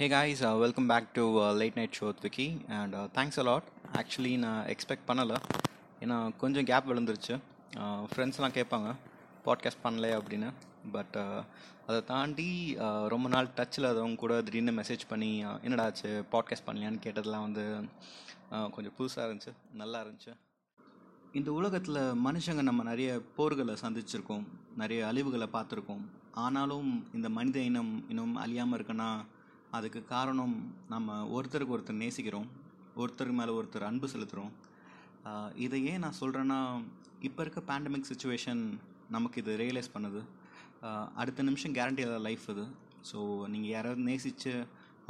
Hey guys welcome back to late night show Vicky and thanks a lot actually நான் expect பண்ணலை. ஏன்னா கொஞ்சம் gap விழுந்துருச்சு. Uh, ஃப்ரெண்ட்ஸ்லாம் கேட்பாங்க பாட்காஸ்ட் பண்ணல அப்படின்னு. பட் uh, அதை தாண்டி uh, ரொம்ப நாள் டச்சில் அதவங்க கூட திடீர்னு மெசேஜ் பண்ணி என்னடாச்சு என்னடா பாட்காஸ்ட் பண்ணலையான்னு கேட்டதெல்லாம் வந்து கொஞ்சம் புதுசாக இருந்துச்சு. நல்லா இருந்துச்சு. இந்த உலகத்தில் மனுஷங்க நம்ம நிறைய போர்களை சந்திச்சிருக்கோம். நிறைய அழிவுகளை பார்த்துருக்கோம். ஆனாலும் இந்த மனித இனம் இன்னும் அழியாமல் இருக்குன்னா அதுக்கு காரணம் நம்ம ஒருத்தருக்கு ஒருத்தர் நேசிக்கிறோம் ஒருத்தருக்கு மேலே ஒருத்தர் அன்பு செலுத்துகிறோம் இதை ஏன் நான் சொல்கிறேன்னா இப்போ இருக்க பேண்டமிக் சுச்சுவேஷன் நமக்கு இது ரியலைஸ் பண்ணுது. அடுத்த நிமிஷம் கேரண்டி இல்லாத லைஃப் இது. ஸோ நீங்கள் யாராவது நேசித்து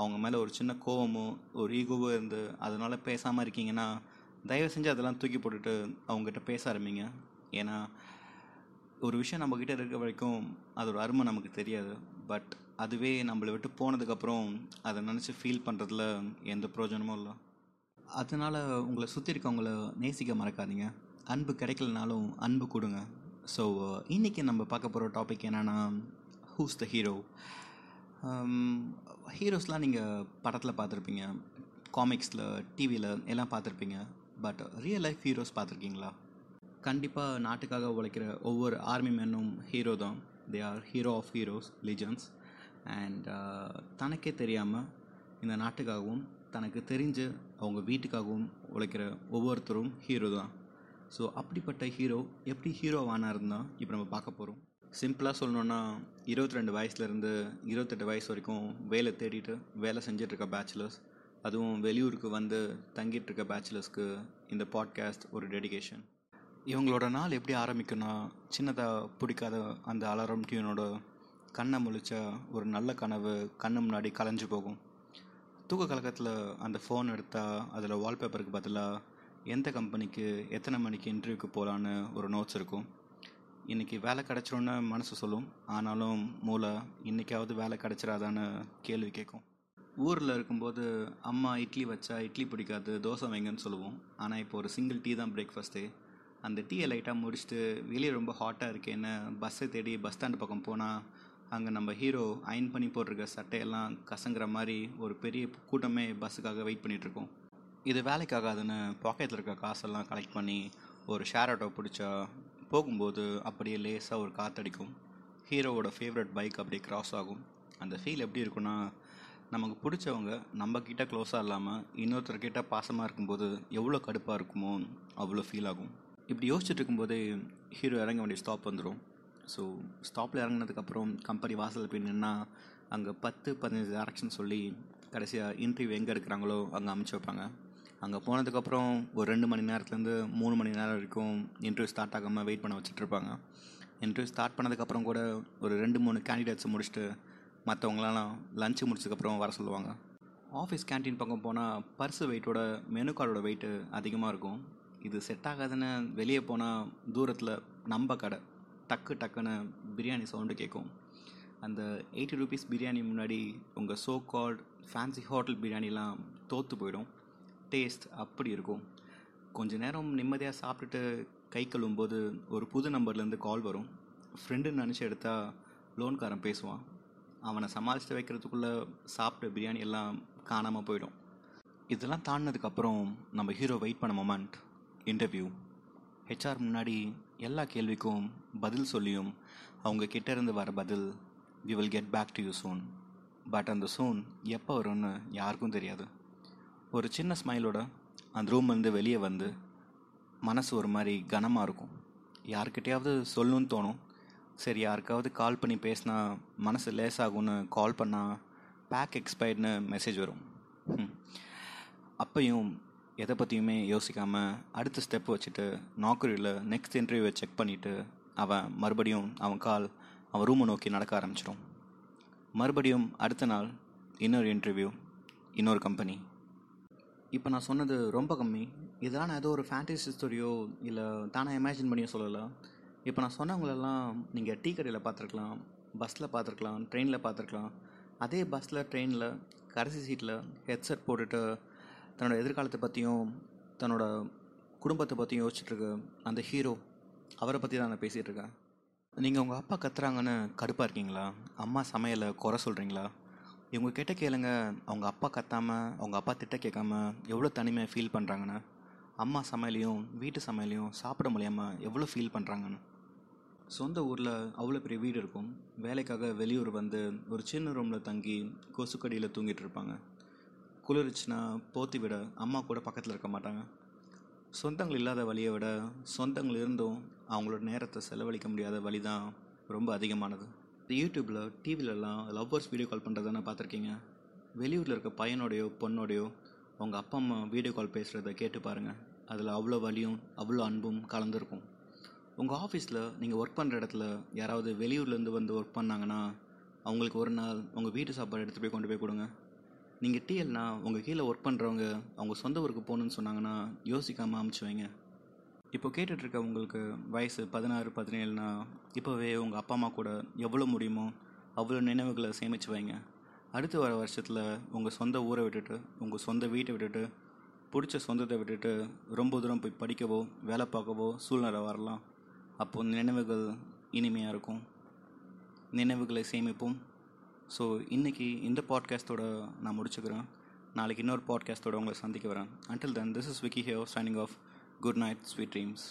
அவங்க மேலே ஒரு சின்ன கோவமோ ஒரு ஈகோவோ இருந்து அதனால் பேசாமல் இருக்கீங்கன்னா தயவு செஞ்சு அதெல்லாம் தூக்கி போட்டுட்டு அவங்ககிட்ட பேச ஆரம்பிங்க. ஏன்னா ஒரு விஷயம் நம்மக்கிட்ட இருக்க வரைக்கும் அதோட அருமை நமக்கு தெரியாது. பட் அதுவே நம்மளை விட்டு போனதுக்கப்புறம் அதை நினச்சி ஃபீல் பண்ணுறதுல எந்த பிரயோஜனமும் இல்லை. அதனால் உங்களை சுற்றி இருக்கவங்கள நேசிக்க மறக்காதீங்க. அன்பு கிடைக்கலனாலும் அன்பு கொடுங்க. ஸோ இன்றைக்கி நம்ம பார்க்க போகிற டாபிக் என்னென்னா ஹூஸ் த ஹீரோ ஹீரோஸ்லாம் நீங்கள் படத்தில் பார்த்துருப்பீங்க. காமிக்ஸில் டிவியில் எல்லாம் பார்த்துருப்பீங்க. பட் ரியல் லைஃப் ஹீரோஸ் பார்த்துருக்கீங்களா? கண்டிப்பாக நாட்டுக்காக உழைக்கிற ஒவ்வொரு ஆர்மி மேனும் ஹீரோ தான். They are hero of heroes legends and uh, தனக்கே தெரியாமல் இந்த நாட்டுக்காகவும் தனக்கு தெரிஞ்சு அவங்க வீட்டுக்காகவும் உழைக்கிற ஒவ்வொருத்தரும் ஹீரோ தான். ஸோ அப்படிப்பட்ட ஹீரோ எப்படி ஹீரோவானா இருந்தால் இப்போ நம்ம பார்க்க போகிறோம் சிம்பிளாக சொல்லணுன்னா இருபத்தி ரெண்டு வயசுலேருந்து இருபத்தெட்டு வயசு வரைக்கும் வேலை தேடிட்டு வேலை செஞ்சிட்ருக்க பேச்சுலர்ஸ் அதுவும் வெளியூருக்கு வந்து தங்கிட்டு இருக்க பேச்சுலர்ஸ்க்கு இந்த பாட்காஸ்ட் ஒரு டெடிகேஷன் இவங்களோட நாள் எப்படி ஆரம்பிக்கணும்னா சின்னதாக பிடிக்காத அந்த அலாரம் டியூனோட கண்ணை முழிச்சா ஒரு நல்ல கனவு கண்ணு முன்னாடி கலைஞ்சு போகும். தூக்க கலக்கத்தில் அந்த ஃபோன் எடுத்தால் அதில் வால்பேப்பருக்கு பதிலாக எந்த கம்பெனிக்கு எத்தனை மணிக்கு இன்டர்வியூக்கு போகலான்னு ஒரு நோட்ஸ் இருக்கும். இன்றைக்கி வேலை கிடச்சிரும்னு மனசு சொல்லும். ஆனாலும் மூளை இன்றைக்காவது வேலை கிடச்சிடாதான்னு கேள்வி கேட்கும் ஊரில் இருக்கும்போது அம்மா இட்லி வச்சா இட்லி பிடிக்காது தோசை வைங்கன்னு சொல்லுவோம். ஆனால் இப்போ ஒரு சிங்கிள் டீ தான் பிரேக்ஃபாஸ்ட்டு அந்த டீயை லைட்டாக முடிச்சுட்டு வெளியே ரொம்ப ஹாட்டாக இருக்கேன்னு பஸ்ஸை தேடி பஸ் ஸ்டாண்டு பக்கம் போனால் அங்கே நம்ம ஹீரோ அயன் பண்ணி போட்டிருக்க சட்டையெல்லாம் கசங்குற மாதிரி ஒரு பெரிய கூட்டமே பஸ்ஸுக்காக வெயிட் பண்ணிகிட்ருக்கோம் இது வேலைக்காகாதுன்னு பாக்கெட்டில் இருக்க காசெல்லாம் கலெக்ட் பண்ணி ஒரு ஷேர் ஆட்டோ பிடிச்சா போகும்போது அப்படியே லேசாக ஒரு காற்றடிக்கும் ஹீரோவோட ஃபேவரட் பைக் அப்படியே கிராஸ் ஆகும். அந்த ஃபீல் எப்படி இருக்குன்னா நமக்கு பிடிச்சவங்க நம்ம க்ளோஸாக இல்லாமல் இன்னொருத்தர்கிட்ட பாசமாக இருக்கும்போது எவ்வளோ கடுப்பாக இருக்குமோ அவ்வளோ ஃபீல் ஆகும். இப்படி யோசிச்சுட்டு இருக்கும்போதே ஹீரோ இறங்க வேண்டிய ஸ்டாப் வந்துடும் ஸோ ஸ்டாப்பில் இறங்கினதுக்கப்புறம் கம்பெனி வாசலில் போய் நின்னா அங்கே பத்து பதினஞ்சு டேரக்ஷன் சொல்லி கடைசியாக இன்டர்வியூ எங்கே எடுக்கிறாங்களோ அங்கே அமுச்சு வைப்பாங்க. அங்கே போனதுக்கப்புறம் ஒரு ரெண்டு மணி நேரத்துலேருந்து மூணு மணி நேரம் வரைக்கும் இன்டர்வியூ ஸ்டார்ட் ஆகாமல் வெயிட் பண்ண வச்சுட்டு இருப்பாங்க. இன்டர்வியூ ஸ்டார்ட் பண்ணதுக்கப்புறம் கூட ஒரு ரெண்டு மூணு கேண்டிடேட்ஸை முடிச்சுட்டு மற்றவங்களெல்லாம் லஞ்சு முடிச்சதுக்கப்புறம் வர சொல்லுவாங்க. ஆஃபீஸ் கேன்டீன் பக்கம் போனால் பர்ஸு வெயிட்டோட மெனு கார்டோட வெயிட்டு அதிகமாக இருக்கும். இது செட் ஆகாதுன்னு வெளியே போனால் தூரத்தில் நம்ம கடை. டக்கு டக்குன்னு பிரியாணி சவுண்டு கேட்கும். அந்த எயிட்டி ருபீஸ் பிரியாணி முன்னாடி உங்கள் சோ கால்ட் ஃபேன்சி ஹோட்டல் பிரியாணிலாம் தோற்று போயிடும். டேஸ்ட் அப்படி இருக்கும். கொஞ்ச நேரம் நிம்மதியாக சாப்பிட்டுட்டு கை கழுவும்போது ஒரு புது நம்பர்லேருந்து கால் வரும். ஃப்ரெண்டுன்னு நினச்சி எடுத்தால் லோன்காரன் பேசுவான். அவனை சமாளித்து வைக்கிறதுக்குள்ளே சாப்பிட்ட பிரியாணி எல்லாம் காணாமல் போயிடும். இதெல்லாம் தாண்டினதுக்கப்புறம் நம்ம ஹீரோ வெயிட் பண்ண மொமெண்ட் இன்டர்வியூ ஹெச்ஆர் முன்னாடி எல்லா கேள்விக்கும் பதில் சொல்லியும் அவங்க கிட்ட இருந்து வர பதில் we will get back to you soon but அந்த சூன் எப்போ வரும்னு யாருக்கும் தெரியாது. ஒரு சின்ன ஸ்மைலோட அந்த ரூம்லேருந்து வெளியே வந்து மனசு ஒரு மாதிரி கனமாக இருக்கும். யாருக்கிட்டையாவது சொல்லணும்னு தோணும். சரி யாருக்காவது கால் பண்ணி பேசினா மனசு லேசாகும்னு கால் பண்ணால் பேக் எக்ஸ்பயர்ட்னு மெசேஜ் வரும். அப்பையும் எதை பற்றியுமே யோசிக்காமல் அடுத்த ஸ்டெப் வச்சுட்டு நாக்குரியில் நெக்ஸ்ட் இன்டர்வியூவை செக் பண்ணிவிட்டு அவன் மறுபடியும் அவன் கால் அவன் ரூமை நோக்கி நடக்க ஆரம்பிச்சிடும் மறுபடியும் அடுத்த நாள் இன்னொரு இன்டர்வியூ இன்னொரு கம்பெனி இப்போ நான் சொன்னது ரொம்ப கம்மி. இதெல்லாம் நான் ஏதோ ஒரு ஃபேண்டசி ஸ்டோரியோ இல்லை தானே இமேஜின் பண்ணியோ சொல்லலை. இப்போ நான் சொன்னவங்களெல்லாம் நீங்கள் டீ கடையில் பார்த்துருக்கலாம் பஸ்ஸில் பார்த்துருக்கலாம் ட்ரெயினில் பார்த்துருக்கலாம். அதே பஸ்ஸில் ட்ரெயினில் கடைசி சீட்டில் ஹெட்செட் போட்டுட்டு தன்னோட எதிர்காலத்தை பற்றியும் தன்னோட குடும்பத்தை பற்றியும் யோசிச்சுட்ருக்கு அந்த ஹீரோ அவரை பற்றி தான் நான் பேசிகிட்டு இருக்கேன் நீங்கள் உங்கள் அப்பா கத்துறாங்கன்னு கடுப்பாக இருக்கீங்களா? அம்மா சமையலை குறை சொல்கிறீங்களா இவங்க கிட்ட கேளுங்க அவங்க அப்பா கத்தாமல் அவங்க அப்பா திட்ட கேட்காம எவ்வளோ தனிமையாக ஃபீல் பண்ணுறாங்கன்னு அம்மா சமையலையும் வீட்டு சமையலையும் சாப்பிட முடியாமல் எவ்வளோ ஃபீல் பண்ணுறாங்கன்னு சொந்த ஊரில் அவ்வளோ பெரிய வீடு இருக்கும். வேலைக்காக வெளியூர் வந்து ஒரு சின்ன ரூமில் தங்கி கொசுக்கடியில் தூங்கிட்டு இருப்பாங்க குளிர்ச்சுன்னா போத்தி விட அம்மா கூட பக்கத்தில் இருக்க மாட்டாங்க. சொந்தங்கள் இல்லாத வழியை விட சொந்தங்கள் இருந்தும் அவங்களோட நேரத்தை செலவழிக்க முடியாத வழி தான் ரொம்ப அதிகமானது. யூடியூப்பில் டிவிலலாம் லவ்வர்ஸ் வீடியோ கால் பண்ணுறதான பார்த்துருக்கீங்க வெளியூரில் இருக்க பையனோடையோ பொண்ணோடையோ அவங்க அப்பா அம்மா வீடியோ கால் பேசுகிறத கேட்டு பாருங்கள் அதில் அவ்வளோ வலியும் அவ்வளோ அன்பும் கலந்துருக்கும். உங்கள் ஆஃபீஸில் நீங்கள் ஒர்க் பண்ணுற இடத்துல யாராவது வெளியூர்லேருந்து வந்து ஒர்க் பண்ணாங்கன்னா அவங்களுக்கு ஒரு நாள் உங்கள் வீட்டு சாப்பாடு எடுத்து போய் கொண்டு போய் கொடுங்க. நீங்கள் டிஎல்னா உங்கள் கீழே ஒர்க் பண்ணுறவங்க அவங்க சொந்த ஊருக்கு போகணுன்னு சொன்னாங்கன்னா யோசிக்காமல் அமுச்சு வைங்க. இப்போ கேட்டுட்ருக்க உங்களுக்கு வயசு பதினாறு பதினேழுனா இப்போவே உங்கள் அப்பா அம்மா கூட எவ்வளோ முடியுமோ அவ்வளோ நினைவுகளை சேமித்து வைங்க. அடுத்து வர வருஷத்தில் உங்கள் சொந்த ஊரை விட்டுட்டு உங்கள் சொந்த வீட்டை விட்டுட்டு பிடிச்ச சொந்தத்தை விட்டுட்டு ரொம்ப தூரம் போய் படிக்கவோ வேலை பார்க்கவோ சூழ்நிலை வரலாம். அப்போது நினைவுகள் இனிமையாக இருக்கும். நினைவுகளை சேமிப்போம். ஸோ இன்றைக்கி இந்த பாட்காஸ்ட்டோட நான் முடிச்சுக்கிறேன். நாளைக்கு இன்னொரு பாட்காஸ்ட்டோட உங்களை சந்திக்க வரேன். Until then this is Vicky here signing off good night sweet dreams